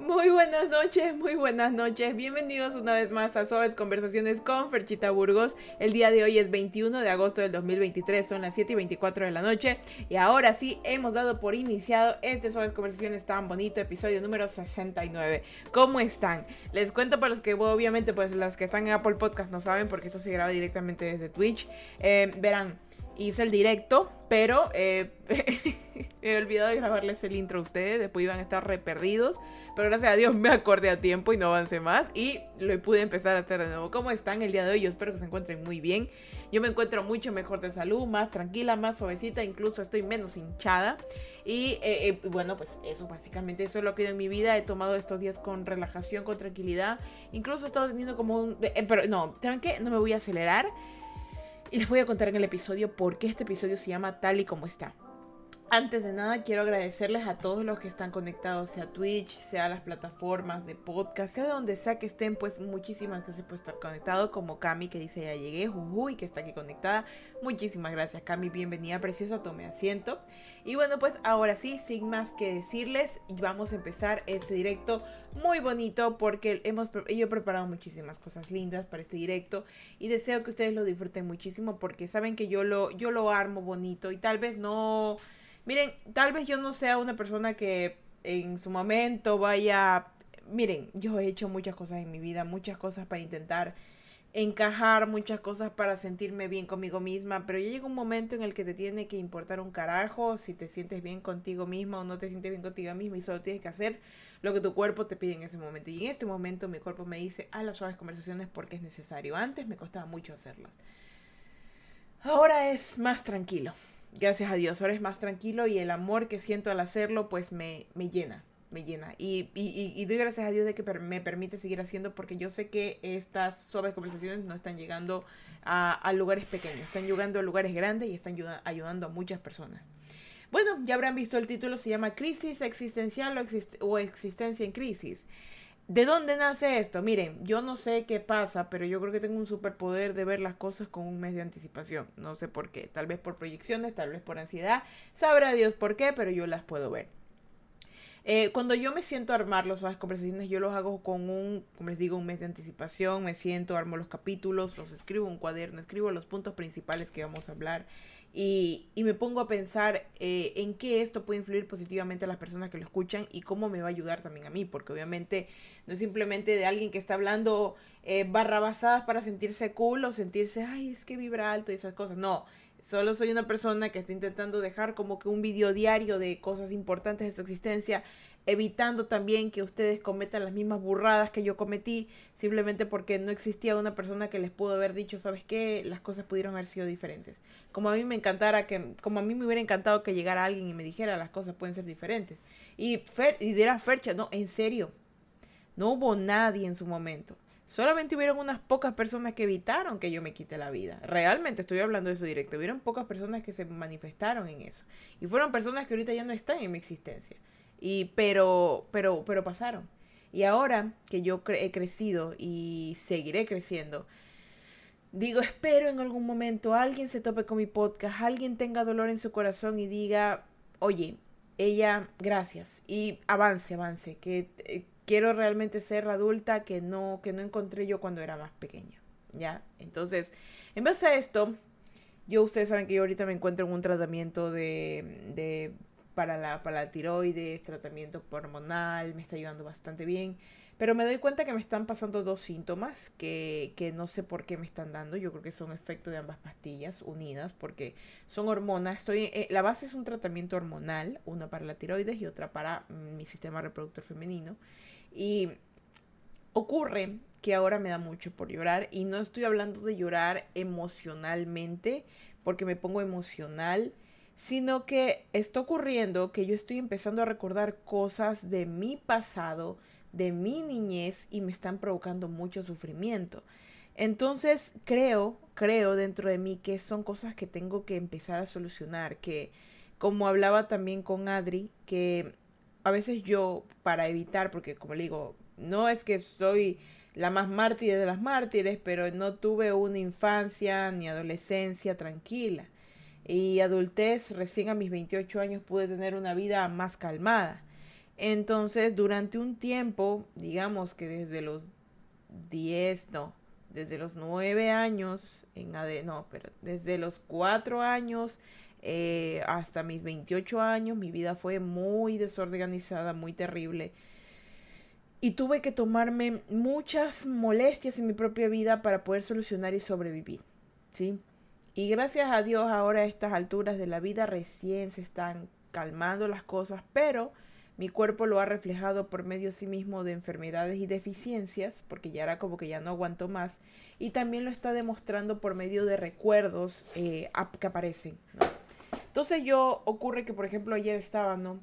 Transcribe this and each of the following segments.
Muy buenas noches, muy buenas noches. Bienvenidos una vez más a Suaves Conversaciones con Ferchita Burgos. El día de hoy es 21 de agosto del 2023, son las 7 y 24 de la noche. Y ahora sí, hemos dado por iniciado este Suaves Conversaciones tan bonito, episodio número 69. ¿Cómo están? Les cuento para los que, obviamente, pues los que están en Apple Podcast no saben porque esto se graba directamente desde Twitch. Eh, verán, hice el directo, pero eh, he olvidado de grabarles el intro a ustedes, después iban a estar re perdidos, pero gracias a Dios me acordé a tiempo y no avancé más y lo pude empezar a hacer de nuevo. ¿Cómo están el día de hoy? Yo espero que se encuentren muy bien. Yo me encuentro mucho mejor de salud, más tranquila, más suavecita, incluso estoy menos hinchada. Y eh, eh, bueno, pues eso básicamente, eso es lo que en mi vida. He tomado estos días con relajación, con tranquilidad. Incluso he estado teniendo como un... pero no, ¿saben qué? No me voy a acelerar. Y les voy a contar en el episodio por qué este episodio se llama tal y como está. Antes de nada, quiero agradecerles a todos los que están conectados, sea Twitch, sea las plataformas de podcast, sea de donde sea que estén, pues muchísimas gracias por estar conectados, como Cami que dice ya llegué, y que está aquí conectada. Muchísimas gracias, Cami, bienvenida, preciosa, tome asiento. Y bueno, pues ahora sí, sin más que decirles, vamos a empezar este directo muy bonito porque hemos, yo he preparado muchísimas cosas lindas para este directo y deseo que ustedes lo disfruten muchísimo porque saben que yo lo, yo lo armo bonito y tal vez no Miren, tal vez yo no sea una persona que en su momento vaya... Miren, yo he hecho muchas cosas en mi vida, muchas cosas para intentar encajar, muchas cosas para sentirme bien conmigo misma, pero ya llega un momento en el que te tiene que importar un carajo si te sientes bien contigo misma o no te sientes bien contigo misma y solo tienes que hacer lo que tu cuerpo te pide en ese momento. Y en este momento mi cuerpo me dice, a las suaves conversaciones porque es necesario. Antes me costaba mucho hacerlas. Ahora es más tranquilo gracias a Dios, ahora es más tranquilo y el amor que siento al hacerlo pues me, me llena, me llena. Y, y, doy gracias a Dios de que me permite seguir haciendo porque yo sé que estas suaves conversaciones no están llegando a, a lugares pequeños, están llegando a lugares grandes y están ayudando a muchas personas. Bueno, ya habrán visto el título, se llama Crisis Existencial o, o Existencia en Crisis. ¿De dónde nace esto? Miren, yo no sé qué pasa, pero yo creo que tengo un superpoder de ver las cosas con un mes de anticipación. No sé por qué. Tal vez por proyecciones, tal vez por ansiedad. Sabrá Dios por qué, pero yo las puedo ver. Eh, cuando yo me siento a armar las conversaciones, yo los hago con un, como les digo, un mes de anticipación. Me siento, armo los capítulos, los escribo en un cuaderno, escribo los puntos principales que vamos a hablar. Y, me pongo a pensar eh, en qué esto puede influir positivamente a las personas que lo escuchan y cómo me va a ayudar también a mí, porque obviamente no es simplemente de alguien que está hablando eh, barrabasadas para sentirse cool o sentirse, ay, es que vibra alto y esas cosas. No, solo soy una persona que está intentando dejar como que un video diario de cosas importantes de su existencia evitando también que ustedes cometan las mismas burradas que yo cometí, simplemente porque no existía una persona que les pudo haber dicho, ¿sabes qué? Las cosas pudieron haber sido diferentes. Como a mí me encantara que, como a mí me hubiera encantado que llegara alguien y me dijera, las cosas pueden ser diferentes. Y, Fer, y dirá Fercha, no, en serio, no hubo nadie en su momento. Solamente hubieron unas pocas personas que evitaron que yo me quite la vida. Realmente estoy hablando de eso directo. Hubieron pocas personas que se manifestaron en eso. Y fueron personas que ahorita ya no están en mi existencia. Y, pero, pero, pero pasaron. Y ahora que yo he crecido y seguiré creciendo, digo, espero en algún momento alguien se tope con mi podcast, alguien tenga dolor en su corazón y diga, oye, ella, gracias. Y avance, avance, que eh, quiero realmente ser la adulta que no, que no encontré yo cuando era más pequeña. ¿Ya? Entonces, en base a esto, yo, ustedes saben que yo ahorita me encuentro en un tratamiento de, de para la, para la tiroides, tratamiento hormonal, me está ayudando bastante bien. Pero me doy cuenta que me están pasando dos síntomas que, que no sé por qué me están dando. Yo creo que son efecto de ambas pastillas unidas porque son hormonas. Estoy, eh, la base es un tratamiento hormonal, una para la tiroides y otra para mm, mi sistema reproductor femenino. Y ocurre que ahora me da mucho por llorar y no estoy hablando de llorar emocionalmente porque me pongo emocional sino que está ocurriendo que yo estoy empezando a recordar cosas de mi pasado, de mi niñez y me están provocando mucho sufrimiento. Entonces creo, creo dentro de mí que son cosas que tengo que empezar a solucionar, que como hablaba también con Adri, que a veces yo para evitar, porque como le digo, no es que soy la más mártir de las mártires, pero no tuve una infancia ni adolescencia tranquila y adultez, recién a mis 28 años pude tener una vida más calmada. Entonces, durante un tiempo, digamos que desde los 10, no, desde los 9 años, en no, pero desde los 4 años eh, hasta mis 28 años, mi vida fue muy desorganizada, muy terrible. Y tuve que tomarme muchas molestias en mi propia vida para poder solucionar y sobrevivir, ¿sí? Y gracias a Dios ahora a estas alturas de la vida recién se están calmando las cosas, pero mi cuerpo lo ha reflejado por medio de sí mismo de enfermedades y deficiencias, porque ya era como que ya no aguanto más, y también lo está demostrando por medio de recuerdos eh, que aparecen. Entonces yo ocurre que, por ejemplo, ayer estaba, ¿no?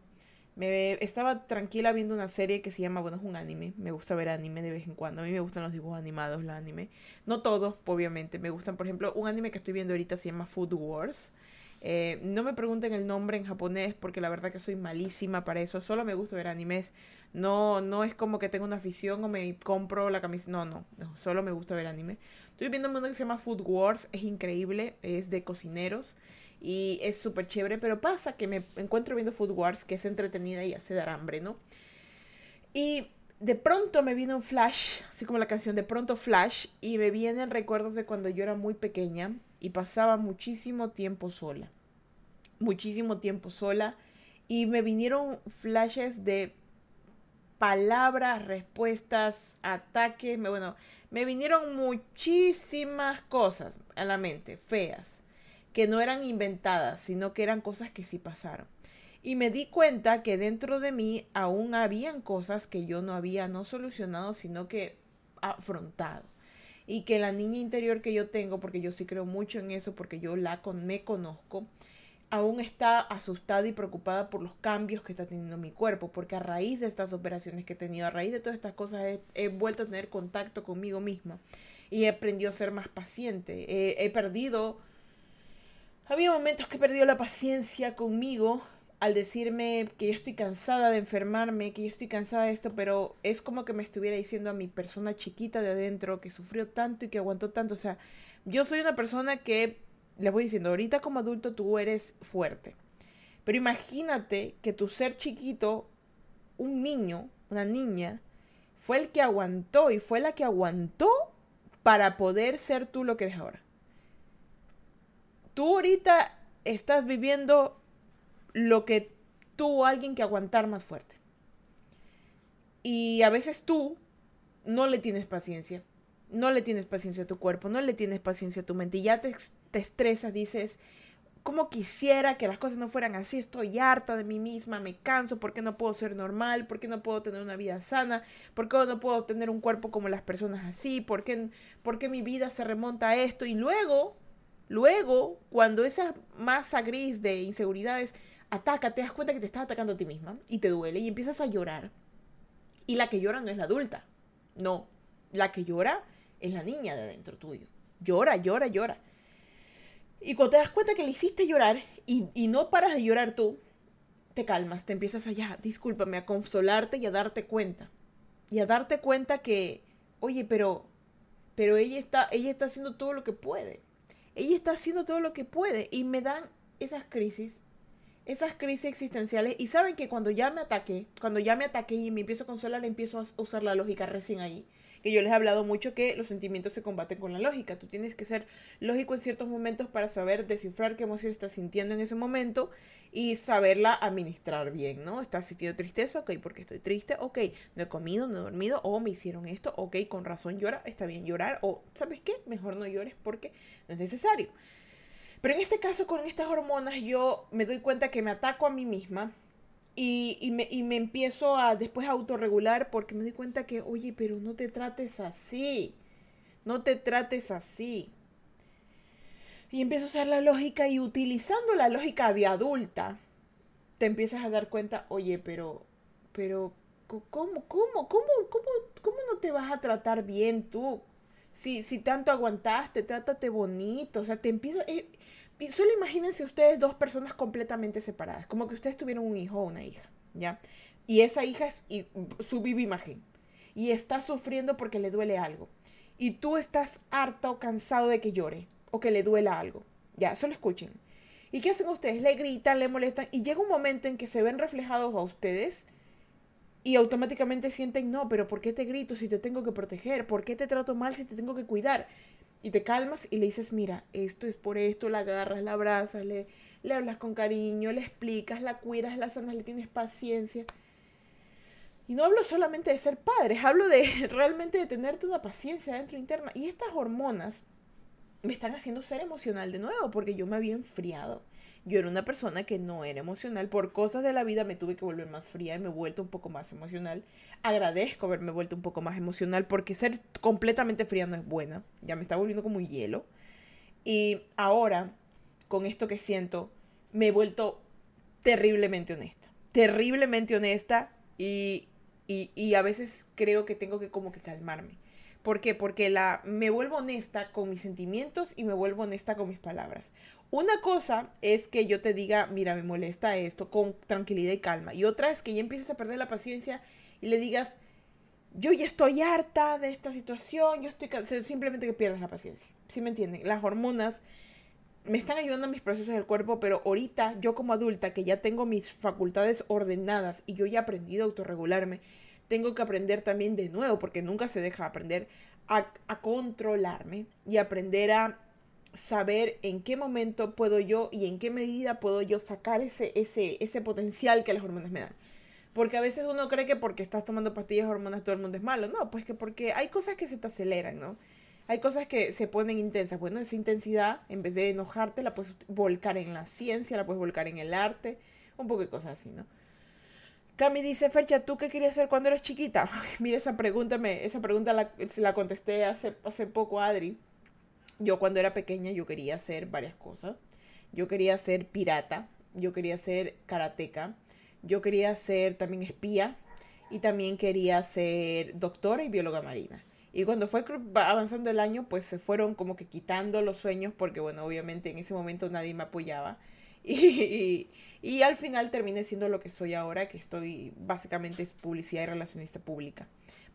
Me estaba tranquila viendo una serie que se llama, bueno, es un anime. Me gusta ver anime de vez en cuando. A mí me gustan los dibujos animados, los anime. No todos, obviamente. Me gustan, por ejemplo, un anime que estoy viendo ahorita se llama Food Wars. Eh, no me pregunten el nombre en japonés porque la verdad que soy malísima para eso. Solo me gusta ver animes. No, no es como que tengo una afición o me compro la camisa. No, no. Solo me gusta ver anime. Estoy viendo uno que se llama Food Wars. Es increíble. Es de cocineros y es súper chévere, pero pasa que me encuentro viendo Food Wars, que es entretenida y hace dar hambre, ¿no? Y de pronto me viene un flash, así como la canción, de pronto flash, y me vienen recuerdos de cuando yo era muy pequeña y pasaba muchísimo tiempo sola, muchísimo tiempo sola, y me vinieron flashes de palabras, respuestas, ataques, me, bueno, me vinieron muchísimas cosas a la mente, feas que no eran inventadas, sino que eran cosas que sí pasaron. Y me di cuenta que dentro de mí aún habían cosas que yo no había no solucionado, sino que afrontado. Y que la niña interior que yo tengo, porque yo sí creo mucho en eso, porque yo la con, me conozco, aún está asustada y preocupada por los cambios que está teniendo mi cuerpo, porque a raíz de estas operaciones que he tenido, a raíz de todas estas cosas, he, vuelto a tener contacto conmigo misma y he aprendido a ser más paciente. he perdido había momentos que he perdido la paciencia conmigo al decirme que yo estoy cansada de enfermarme, que yo estoy cansada de esto, pero es como que me estuviera diciendo a mi persona chiquita de adentro que sufrió tanto y que aguantó tanto. O sea, yo soy una persona que, les voy diciendo, ahorita como adulto tú eres fuerte. Pero imagínate que tu ser chiquito, un niño, una niña, fue el que aguantó y fue la que aguantó para poder ser tú lo que eres ahora tú ahorita estás viviendo lo que tuvo alguien que aguantar más fuerte. Y a veces tú no le tienes paciencia. No le tienes paciencia a tu cuerpo, no le tienes paciencia a tu mente. Y ya te, estresas, dices, ¿cómo quisiera que las cosas no fueran así? Estoy harta de mí misma, me canso, ¿por qué no puedo ser normal? ¿Por qué no puedo tener una vida sana? ¿Por qué no puedo tener un cuerpo como las personas así? ¿Por qué, por qué mi vida se remonta a esto? Y luego Luego, cuando esa masa gris de inseguridades ataca, te das cuenta que te estás atacando a ti misma y te duele y empiezas a llorar. Y la que llora no es la adulta, no, la que llora es la niña de adentro tuyo. Llora, llora, llora. Y cuando te das cuenta que le hiciste llorar y, no paras de llorar tú, te calmas, te empiezas allá, discúlpame, a consolarte y a darte cuenta. Y a darte cuenta que, oye, pero, pero ella está, ella está haciendo todo lo que puede ella está haciendo todo lo que puede y me dan esas crisis, esas crisis existenciales. Y saben que cuando ya me ataqué, cuando ya me ataqué y me empiezo a consolar, empiezo a usar la lógica recién ahí. Que yo les he hablado mucho que los sentimientos se combaten con la lógica. Tú tienes que ser lógico en ciertos momentos para saber descifrar qué emoción estás sintiendo en ese momento y saberla administrar bien, ¿no? Estás sintiendo tristeza, ok, porque estoy triste, ok, no he comido, no he dormido, o me hicieron esto, ok, con razón llora, está bien llorar, o ¿sabes qué? Mejor no llores porque no es necesario. Pero en este caso, con estas hormonas, yo me doy cuenta que me ataco a mí misma y, y, me, y me empiezo a después a autorregular porque me doy cuenta que, oye, pero no te trates así, no te trates así. Y empiezo a usar la lógica y utilizando la lógica de adulta, te empiezas a dar cuenta, oye, pero, pero, ¿cómo, cómo, cómo, cómo, cómo no te vas a tratar bien tú? Si, si tanto aguantaste, trátate bonito, o sea, te empieza... Eh, solo imagínense ustedes dos personas completamente separadas, como que ustedes tuvieron un hijo o una hija, ¿ya? Y esa hija es su viva imagen. Y está sufriendo porque le duele algo. Y tú estás harta o cansado de que llore o que le duela algo. Ya, solo escuchen. ¿Y qué hacen ustedes? Le gritan, le molestan y llega un momento en que se ven reflejados a ustedes y automáticamente sienten, no, pero ¿por qué te grito si te tengo que proteger? ¿Por qué te trato mal si te tengo que cuidar? Y te calmas y le dices, mira, esto es por esto, la agarras, la abrazas, le, le hablas con cariño, le explicas, la cuidas, la sanas, le tienes paciencia. Y no hablo solamente de ser padres, hablo de realmente de tenerte una paciencia dentro interna. Y estas hormonas me están haciendo ser emocional de nuevo, porque yo me había enfriado. Yo era una persona que no era emocional. Por cosas de la vida me tuve que volver más fría y me he vuelto un poco más emocional. Agradezco haberme vuelto un poco más emocional porque ser completamente fría no es buena. Ya me está volviendo como hielo. Y ahora, con esto que siento, me he vuelto terriblemente honesta. Terriblemente honesta y, y, a veces creo que tengo que como que calmarme. ¿Por qué? Porque la, me vuelvo honesta con mis sentimientos y me vuelvo honesta con mis palabras. Una cosa es que yo te diga, mira, me molesta esto con tranquilidad y calma. Y otra es que ya empieces a perder la paciencia y le digas, yo ya estoy harta de esta situación, yo estoy cansada, simplemente que pierdas la paciencia. ¿Sí me entienden? Las hormonas me están ayudando en mis procesos del cuerpo, pero ahorita yo como adulta que ya tengo mis facultades ordenadas y yo ya he aprendido a autorregularme, tengo que aprender también de nuevo, porque nunca se deja aprender a, a controlarme y aprender a saber en qué momento puedo yo y en qué medida puedo yo sacar ese, ese, ese potencial que las hormonas me dan. Porque a veces uno cree que porque estás tomando pastillas hormonas todo el mundo es malo. No, pues que porque hay cosas que se te aceleran, ¿no? Hay cosas que se ponen intensas. Bueno, esa intensidad, en vez de enojarte, la puedes volcar en la ciencia, la puedes volcar en el arte, un poco de cosas así, ¿no? Cami dice, Fercha, ¿tú qué querías hacer cuando eras chiquita? mira, esa pregunta, me, esa pregunta la, se la contesté hace, hace poco a Adri. Yo cuando era pequeña yo quería hacer varias cosas. Yo quería ser pirata, yo quería ser karateca, yo quería ser también espía y también quería ser doctora y bióloga marina. Y cuando fue avanzando el año, pues se fueron como que quitando los sueños porque, bueno, obviamente en ese momento nadie me apoyaba. Y, y, al final terminé siendo lo que soy ahora, que estoy básicamente es publicidad y relacionista pública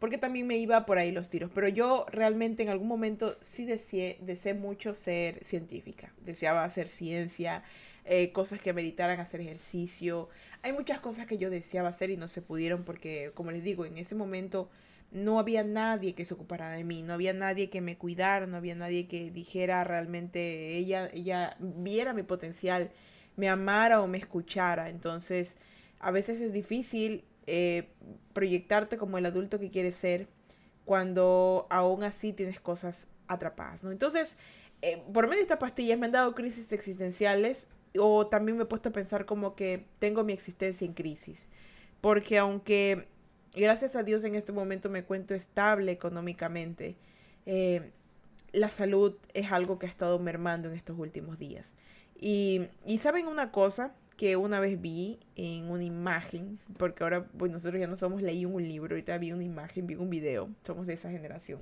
porque también me iba por ahí los tiros. Pero yo realmente en algún momento sí deseé, deseé mucho ser científica. Deseaba hacer ciencia, eh, cosas que meritaran hacer ejercicio. Hay muchas cosas que yo deseaba hacer y no se pudieron porque, como les digo, en ese momento no había nadie que se ocupara de mí, no había nadie que me cuidara, no había nadie que dijera realmente, ella, ella viera mi potencial, me amara o me escuchara. Entonces, a veces es difícil eh, proyectarte como el adulto que quieres ser cuando aún así tienes cosas atrapadas, ¿no? Entonces, eh, por medio de estas pastillas me han dado crisis existenciales o también me he puesto a pensar como que tengo mi existencia en crisis. Porque aunque gracias a Dios en este momento me cuento estable económicamente, eh, la salud es algo que ha estado mermando en estos últimos días. Y, y saben una cosa, que una vez vi en una imagen, porque ahora pues nosotros ya no somos leí un libro, ahorita vi una imagen, vi un video, somos de esa generación.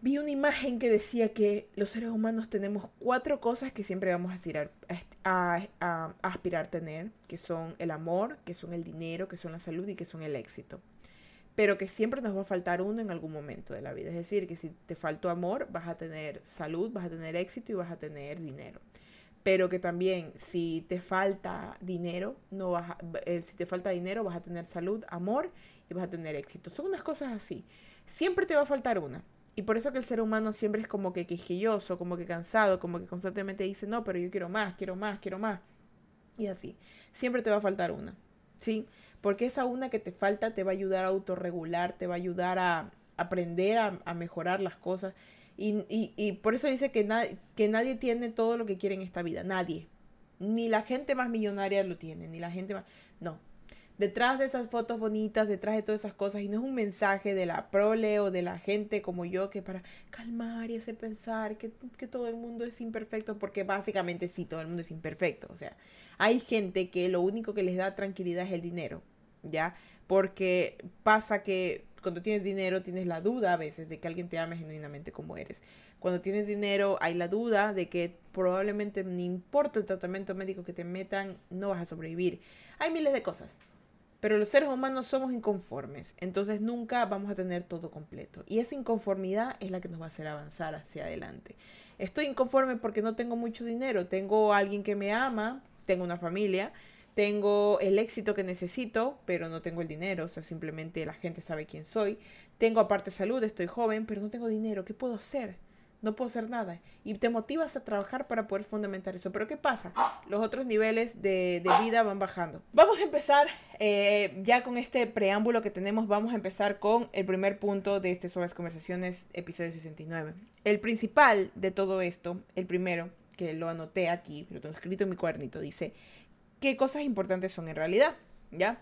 Vi una imagen que decía que los seres humanos tenemos cuatro cosas que siempre vamos a, tirar, a, a, aspirar a tener, que son el amor, que son el dinero, que son la salud y que son el éxito. Pero que siempre nos va a faltar uno en algún momento de la vida. Es decir, que si te faltó amor, vas a tener salud, vas a tener éxito y vas a tener dinero pero que también si te falta dinero, no vas eh, si te falta dinero vas a tener salud, amor y vas a tener éxito. Son unas cosas así. Siempre te va a faltar una. Y por eso que el ser humano siempre es como que quisquilloso, como que cansado, como que constantemente dice, no, pero yo quiero más, quiero más, quiero más. Y así. Siempre te va a faltar una. ¿Sí? Porque esa una que te falta te va a ayudar a autorregular, te va a ayudar a aprender a, a mejorar las cosas y, y, por eso dice que, que nadie tiene todo lo que quiere en esta vida. Nadie. Ni la gente más millonaria lo tiene, ni la gente más... No. Detrás de esas fotos bonitas, detrás de todas esas cosas, y no es un mensaje de la prole o de la gente como yo que para calmar y hacer pensar que, que todo el mundo es imperfecto, porque básicamente sí, todo el mundo es imperfecto. O sea, hay gente que lo único que les da tranquilidad es el dinero, ¿ya? Porque pasa que cuando tienes dinero tienes la duda a veces de que alguien te ame genuinamente como eres. Cuando tienes dinero hay la duda de que probablemente no importa el tratamiento médico que te metan, no vas a sobrevivir. Hay miles de cosas. Pero los seres humanos somos inconformes, entonces nunca vamos a tener todo completo. Y esa inconformidad es la que nos va a hacer avanzar hacia adelante. Estoy inconforme porque no tengo mucho dinero, tengo alguien que me ama, tengo una familia, Tengo el éxito que necesito, pero no tengo el dinero, o sea, simplemente la gente sabe quién soy. Tengo aparte salud, estoy joven, pero no tengo dinero, ¿qué puedo hacer? no puedo hacer nada. Y te motivas a trabajar para poder fundamentar eso. Pero ¿qué pasa? Los otros niveles de, vida van bajando. Vamos a empezar, eh, ya con este preámbulo que tenemos, vamos a empezar con el primer punto de este Suaves Conversaciones, episodio 69. El principal de todo esto, el primero, que lo anoté aquí, lo tengo escrito en mi cuadernito, dice, ¿qué cosas importantes son en realidad? ¿Ya?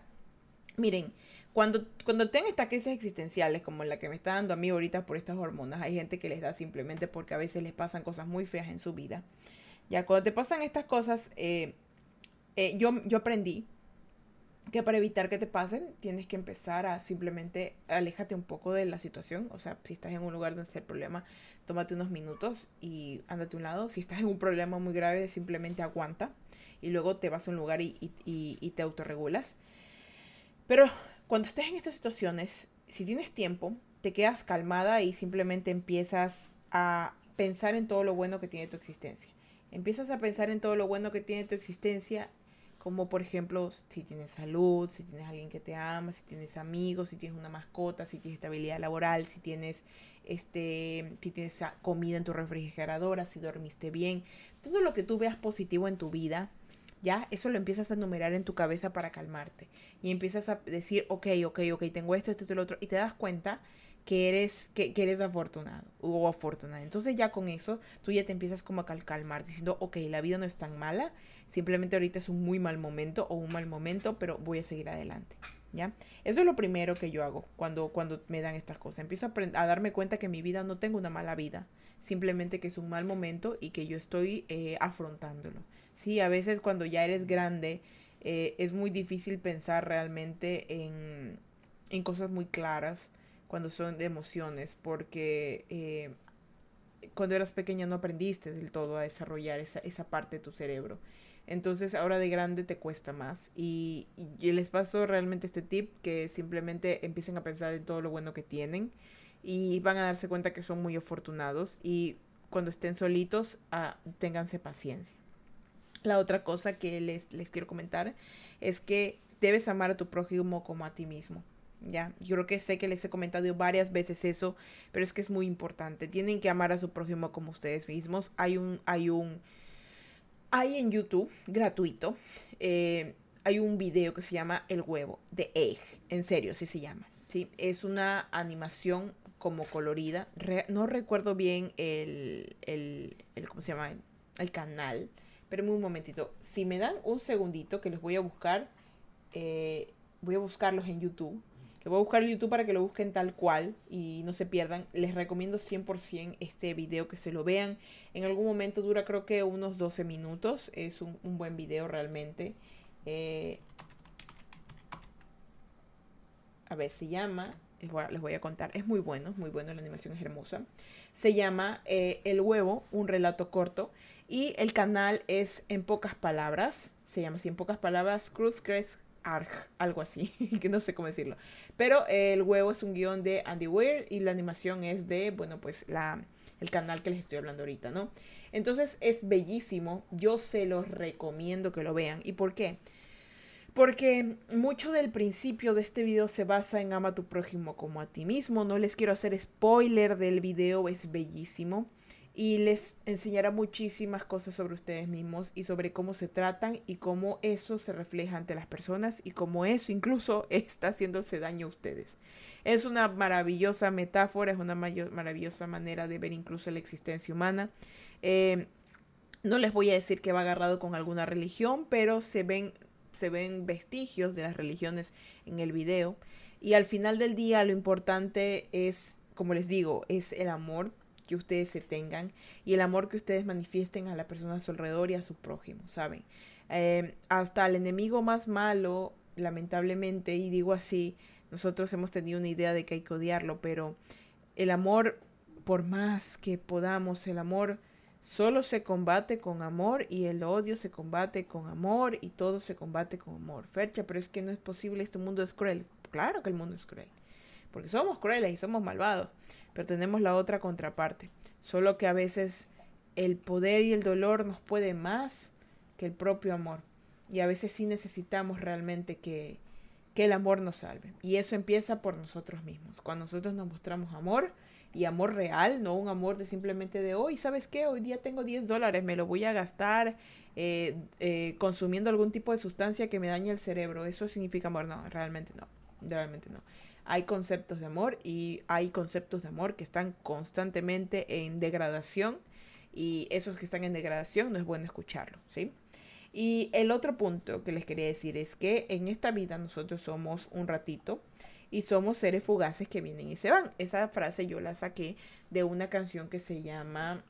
Miren, cuando, cuando tengan estas crisis existenciales, como la que me está dando a mí ahorita por estas hormonas, hay gente que les da simplemente porque a veces les pasan cosas muy feas en su vida. Ya cuando te pasan estas cosas, eh, eh, yo, yo aprendí que para evitar que te pasen, tienes que empezar a simplemente aléjate un poco de la situación. O sea, si estás en un lugar donde está el problema, tómate unos minutos y ándate a un lado. Si estás en un problema muy grave, simplemente aguanta y luego te vas a un lugar y, te autorregulas. Pero cuando estés en estas situaciones, si tienes tiempo, te quedas calmada y simplemente empiezas a pensar en todo lo bueno que tiene tu existencia. Empiezas a pensar en todo lo bueno que tiene tu existencia, como por ejemplo si tienes salud, si tienes alguien que te ama, si tienes amigos, si tienes una mascota, si tienes estabilidad laboral, si tienes este, si tienes comida en tu refrigeradora, si dormiste bien, todo lo que tú veas positivo en tu vida, ¿ya? Eso lo empiezas a enumerar en tu cabeza para calmarte. Y empiezas a decir, ok, ok, ok, tengo esto, esto, esto, lo otro. Y te das cuenta que eres, que, eres afortunado o afortunada. Entonces ya con eso tú ya te empiezas como a calmar, diciendo, ok, la vida no es tan mala, simplemente ahorita es un muy mal momento o un mal momento, pero voy a seguir adelante. Eso es lo primero que yo hago cuando, cuando me dan estas cosas. Empiezo a, a darme cuenta que mi vida no tengo una mala vida, simplemente que es un mal momento y que yo estoy eh, afrontándolo. Sí, a veces cuando ya eres grande eh, es muy difícil pensar realmente en, en, cosas muy claras cuando son de emociones, porque eh, cuando eras pequeña no aprendiste del todo a desarrollar esa, esa parte de tu cerebro. Entonces ahora de grande te cuesta más. Y, y, les paso realmente este tip que simplemente empiecen a pensar en todo lo bueno que tienen y van a darse cuenta que son muy afortunados y cuando estén solitos, ah, ténganse paciencia. La otra cosa que les, les quiero comentar es que debes amar a tu prójimo como a ti mismo. Ya, yo creo que sé que les he comentado varias veces eso, pero es que es muy importante. Tienen que amar a su prójimo como ustedes mismos. Hay un, hay un, hay en YouTube gratuito, eh, hay un video que se llama El huevo de Egg, en serio, así se llama. ¿sí? Es una animación como colorida. no recuerdo bien el, el, el, ¿cómo se llama? El canal pero un momentito. Si me dan un segundito que les voy a buscar, eh, voy a buscarlos en YouTube. Voy a buscar en YouTube para que lo busquen tal cual y no se pierdan. Les recomiendo 100% este video que se lo vean. En algún momento dura creo que unos 12 minutos. Es un, buen video realmente. Eh, a ver, se llama, les voy, a, contar, es muy bueno, muy bueno, la animación es hermosa. Se llama eh, El huevo, un relato corto. Y el canal es en pocas palabras, se llama así en pocas palabras, Cruz Crest Arg, algo así, que no sé cómo decirlo. Pero el huevo es un guion de Andy Weir y la animación es de, bueno, pues la, el canal que les estoy hablando ahorita, ¿no? Entonces es bellísimo, yo se los recomiendo que lo vean. ¿Y por qué? Porque mucho del principio de este video se basa en ama tu prójimo como a ti mismo. No les quiero hacer spoiler del video, es bellísimo y les enseñará muchísimas cosas sobre ustedes mismos y sobre cómo se tratan y cómo eso se refleja ante las personas y cómo eso incluso está haciéndose daño a ustedes. Es una maravillosa metáfora, es una maravillosa manera de ver incluso la existencia humana. Eh, no les voy a decir que va agarrado con alguna religión, pero se ven, se ven vestigios de las religiones en el video. Y al final del día lo importante es, como les digo, es el amor que ustedes se tengan y el amor que ustedes manifiesten a la persona a su alrededor y a su prójimo, ¿saben? Eh, hasta el enemigo más malo, lamentablemente, y digo así, nosotros hemos tenido una idea de que hay que odiarlo, pero el amor, por más que podamos, el amor solo se combate con amor y el odio se combate con amor y todo se combate con amor. Fercha, pero es que no es posible, este mundo es cruel. Claro que el mundo es cruel porque somos crueles y somos malvados, pero tenemos la otra contraparte. Solo que a veces el poder y el dolor nos puede más que el propio amor. Y a veces sí necesitamos realmente que, que el amor nos salve. Y eso empieza por nosotros mismos. Cuando nosotros nos mostramos amor y amor real, no un amor de simplemente de hoy, ¿sabes qué? Hoy día tengo 10 dólares, me lo voy a gastar eh, eh, consumiendo algún tipo de sustancia que me dañe el cerebro. Eso significa amor. No, realmente no. Realmente no. Hay conceptos de amor y hay conceptos de amor que están constantemente en degradación y esos que están en degradación no es bueno escucharlo, ¿sí? Y el otro punto que les quería decir es que en esta vida nosotros somos un ratito y somos seres fugaces que vienen y se van. Esa frase yo la saqué de una canción que se llama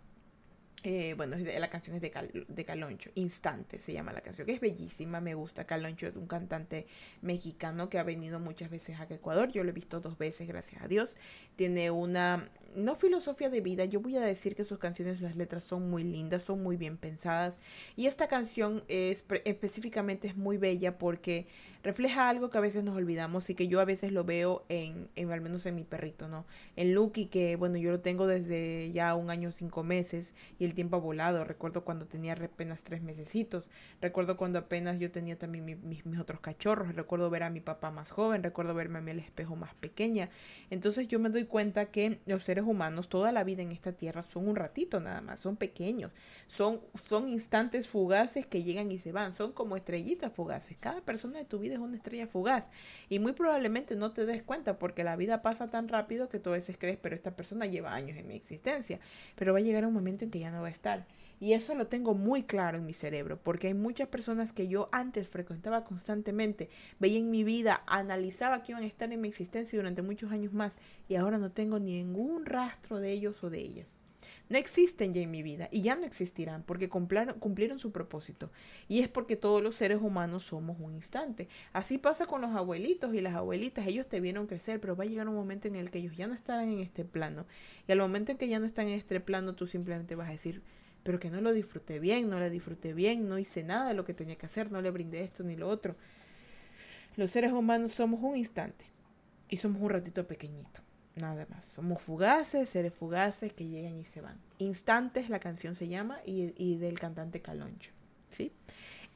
eh, bueno, la canción es de, de, Caloncho, Instante se llama la canción, que es bellísima, me gusta. Caloncho es un cantante mexicano que ha venido muchas veces a Ecuador, yo lo he visto dos veces, gracias a Dios. Tiene una no filosofía de vida, yo voy a decir que sus canciones, las letras son muy lindas, son muy bien pensadas. Y esta canción es, específicamente es muy bella porque refleja algo que a veces nos olvidamos y que yo a veces lo veo en, en al menos en mi perrito, ¿no? En Lucky, que bueno, yo lo tengo desde ya un año, cinco meses y el tiempo ha volado. Recuerdo cuando tenía apenas tres mesecitos. Recuerdo cuando apenas yo tenía también mis, otros cachorros. Recuerdo ver a mi papá más joven. Recuerdo verme a mí el espejo más pequeña. Entonces yo me doy cuenta que los seres humanos toda la vida en esta tierra son un ratito nada más, son pequeños, son, son instantes fugaces que llegan y se van, son como estrellitas fugaces. Cada persona de tu vida es una estrella fugaz y muy probablemente no te des cuenta porque la vida pasa tan rápido que tú a veces crees, pero esta persona lleva años en mi existencia, pero va a llegar un momento en que ya no va a estar. Y eso lo tengo muy claro en mi cerebro, porque hay muchas personas que yo antes frecuentaba constantemente, veía en mi vida, analizaba que iban a estar en mi existencia durante muchos años más, y ahora no tengo ningún rastro de ellos o de ellas. No existen ya en mi vida y ya no existirán porque cumplieron, cumplieron, su propósito. Y es porque todos los seres humanos somos un instante. Así pasa con los abuelitos y las abuelitas. Ellos te vieron crecer, pero va a llegar un momento en el que ellos ya no estarán en este plano. Y al momento en que ya no están en este plano, tú simplemente vas a decir, pero que no lo disfruté bien, no lo disfruté bien, no hice nada de lo que tenía que hacer, no le brindé esto ni lo otro. Los seres humanos somos un instante y somos un ratito pequeñito, nada más. Somos fugaces, seres fugaces que llegan y se van. Instantes, la canción se llama, y, y del cantante Caloncho, ¿sí?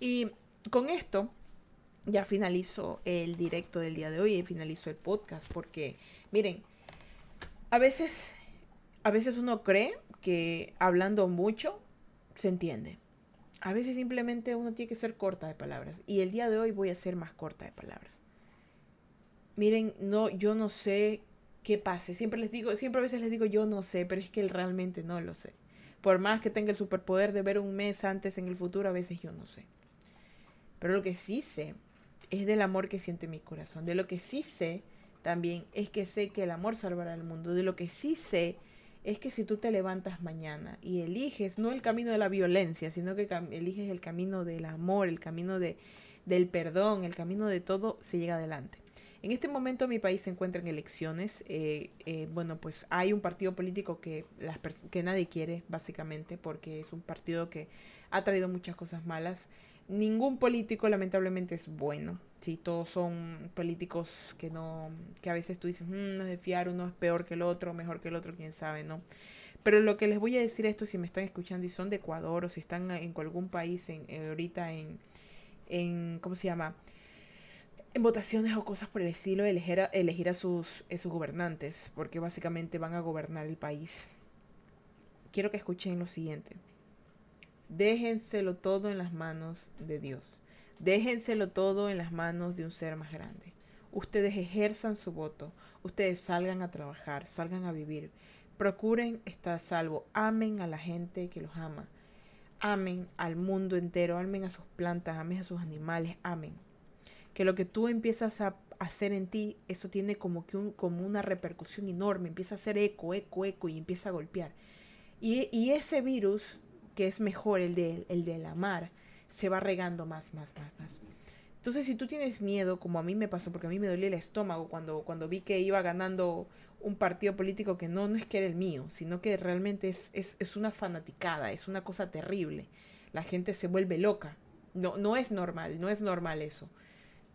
Y con esto ya finalizo el directo del día de hoy y finalizo el podcast porque, miren, a veces, a veces uno cree que hablando mucho se entiende. A veces simplemente uno tiene que ser corta de palabras. Y el día de hoy voy a ser más corta de palabras. Miren, no, yo no sé qué pase. Siempre les digo, siempre a veces les digo yo no sé, pero es que realmente no lo sé. Por más que tenga el superpoder de ver un mes antes en el futuro, a veces yo no sé. Pero lo que sí sé es del amor que siente mi corazón. De lo que sí sé también es que sé que el amor salvará al mundo. De lo que sí sé es que si tú te levantas mañana y eliges no el camino de la violencia, sino que eliges el camino del amor, el camino de, del perdón, el camino de todo, se llega adelante. En este momento mi país se encuentra en elecciones. Eh, eh, bueno, pues hay un partido político que, las que nadie quiere, básicamente, porque es un partido que ha traído muchas cosas malas. Ningún político, lamentablemente, es bueno. Sí, todos son políticos que no, que a veces tú dices, mm, no es de fiar, uno es peor que el otro, mejor que el otro, quién sabe, ¿no? Pero lo que les voy a decir esto, si me están escuchando y son de Ecuador o si están en algún país en, eh, ahorita en, en, ¿cómo se llama? En votaciones o cosas por el estilo, elegir a, elegir a sus, a sus gobernantes, porque básicamente van a gobernar el país. Quiero que escuchen lo siguiente. Déjenselo todo en las manos de Dios. Déjenselo todo en las manos de un ser más grande. Ustedes ejerzan su voto, ustedes salgan a trabajar, salgan a vivir, procuren estar a salvo, amen a la gente que los ama, amen al mundo entero, amen a sus plantas, amen a sus animales, amen. Que lo que tú empiezas a hacer en ti, eso tiene como que como una repercusión enorme, empieza a hacer eco, eco, eco y empieza a golpear. Y ese virus, que es mejor el, de, el del amar, se va regando más, más, más, más. Entonces, si tú tienes miedo, como a mí me pasó, porque a mí me dolía el estómago cuando, cuando vi que iba ganando un partido político que no, no es que era el mío, sino que realmente es, es, es una fanaticada, es una cosa terrible. La gente se vuelve loca. No, no es normal, no es normal eso.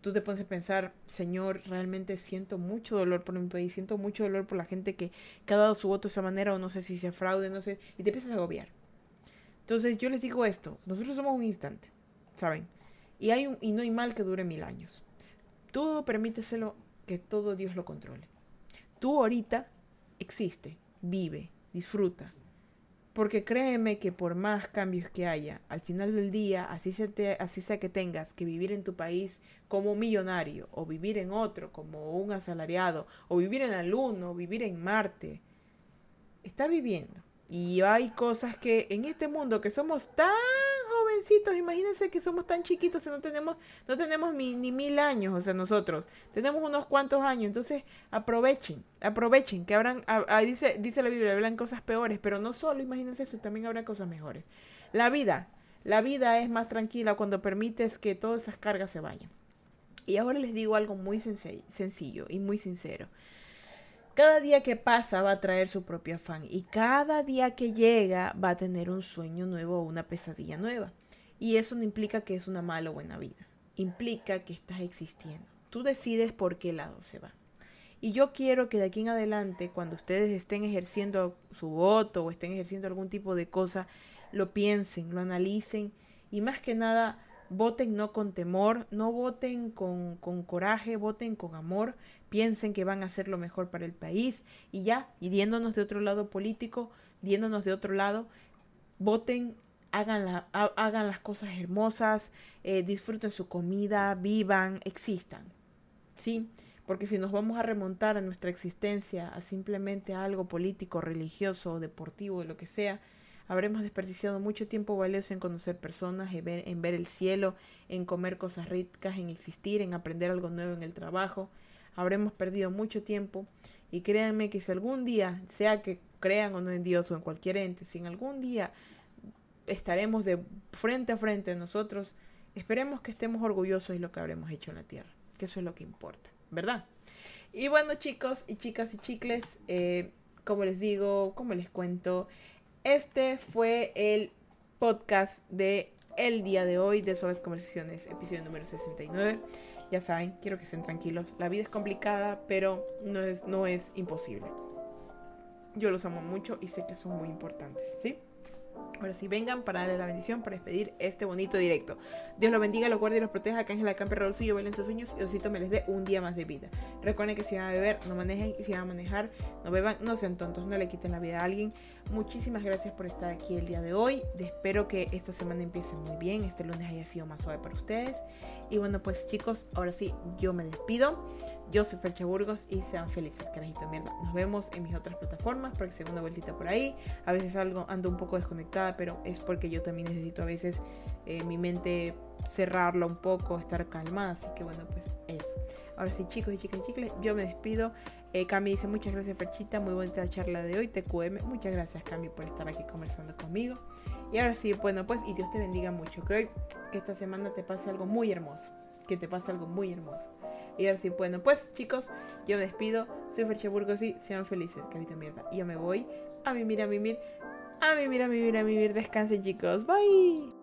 Tú te pones a pensar, Señor, realmente siento mucho dolor por mi país, siento mucho dolor por la gente que, que ha dado su voto de esa manera, o no sé si se fraude, no sé, y te empiezas a agobiar. Entonces yo les digo esto, nosotros somos un instante, ¿saben? Y, hay y no hay mal que dure mil años. Todo permíteselo que todo Dios lo controle. Tú ahorita existe, vive, disfruta. Porque créeme que por más cambios que haya, al final del día, así, así sea que tengas que vivir en tu país como millonario, o vivir en otro como un asalariado, o vivir en la luna, o vivir en Marte, está viviendo. Y hay cosas que en este mundo que somos tan jovencitos, imagínense que somos tan chiquitos y no tenemos, no tenemos ni, mil años, o sea, nosotros tenemos unos cuantos años, entonces aprovechen, aprovechen, que habrán, dice, dice la Biblia, habrán cosas peores, pero no solo, imagínense eso, también habrá cosas mejores. La vida, la vida es más tranquila cuando permites que todas esas cargas se vayan. Y ahora les digo algo muy sencillo y muy sincero. Cada día que pasa va a traer su propio afán y cada día que llega va a tener un sueño nuevo o una pesadilla nueva. Y eso no implica que es una mala o buena vida, implica que estás existiendo. Tú decides por qué lado se va. Y yo quiero que de aquí en adelante, cuando ustedes estén ejerciendo su voto o estén ejerciendo algún tipo de cosa, lo piensen, lo analicen y más que nada voten no con temor, no voten con, con, coraje, voten con amor, piensen que van a hacer lo mejor para el país y ya, y diéndonos de otro lado político, diéndonos de otro lado, voten, hagan, hagan las cosas hermosas, eh, disfruten su comida, vivan, existan, ¿sí? Porque si nos vamos a remontar a nuestra existencia, a simplemente algo político, religioso, deportivo, lo que sea, Habremos desperdiciado mucho tiempo valioso en conocer personas, en ver, en ver el cielo, en comer cosas ricas, en existir, en aprender algo nuevo en el trabajo. Habremos perdido mucho tiempo y créanme que si algún día, sea que crean o no en Dios o en cualquier ente, si en algún día estaremos de frente a frente nosotros, esperemos que estemos orgullosos de lo que habremos hecho en la tierra, que eso es lo que importa, ¿verdad? Y bueno chicos y chicas y chicles, eh, como les digo, como les cuento, este fue el podcast de el día de hoy de Sobres Conversaciones, episodio número 69. Ya saben, quiero que estén tranquilos. La vida es complicada, pero no es, no es imposible. Yo los amo mucho y sé que son muy importantes, ¿sí? Ahora sí, vengan para darle la bendición, para despedir este bonito directo. Dios los bendiga, los guarde y los proteja. Que Ángela Camper Raúl suyo, en sus sueños y Osito me les dé un día más de vida. Recuerden que si van a beber, no manejen. Y si van a manejar, no beban, no sean tontos, no le quiten la vida a alguien. Muchísimas gracias por estar aquí el día de hoy. Espero que esta semana empiece muy bien. Este lunes haya sido más suave para ustedes. Y bueno, pues chicos, ahora sí, yo me despido. Yo soy Felcha Burgos y sean felices, carajito mierda. Nos vemos en mis otras plataformas para que se una vueltita por ahí. A veces algo ando un poco desconectada, pero es porque yo también necesito a veces eh, mi mente cerrarla un poco, estar calmada. Así que bueno, pues eso. Ahora sí, chicos y chicas y chicles, yo me despido. Eh, Cami dice muchas gracias, Ferchita. Muy bonita la charla de hoy. TQM. Muchas gracias, Cami, por estar aquí conversando conmigo. Y ahora sí, bueno, pues, y Dios te bendiga mucho. Que hoy, que esta semana te pase algo muy hermoso. Que te pase algo muy hermoso. Y ahora sí, bueno, pues chicos, yo me despido. Soy Ferche Burgos y sean felices, carita mierda. Y yo me voy a mimir, a mimir, a mimir, a mimir, a mimir. Descansen, chicos. Bye.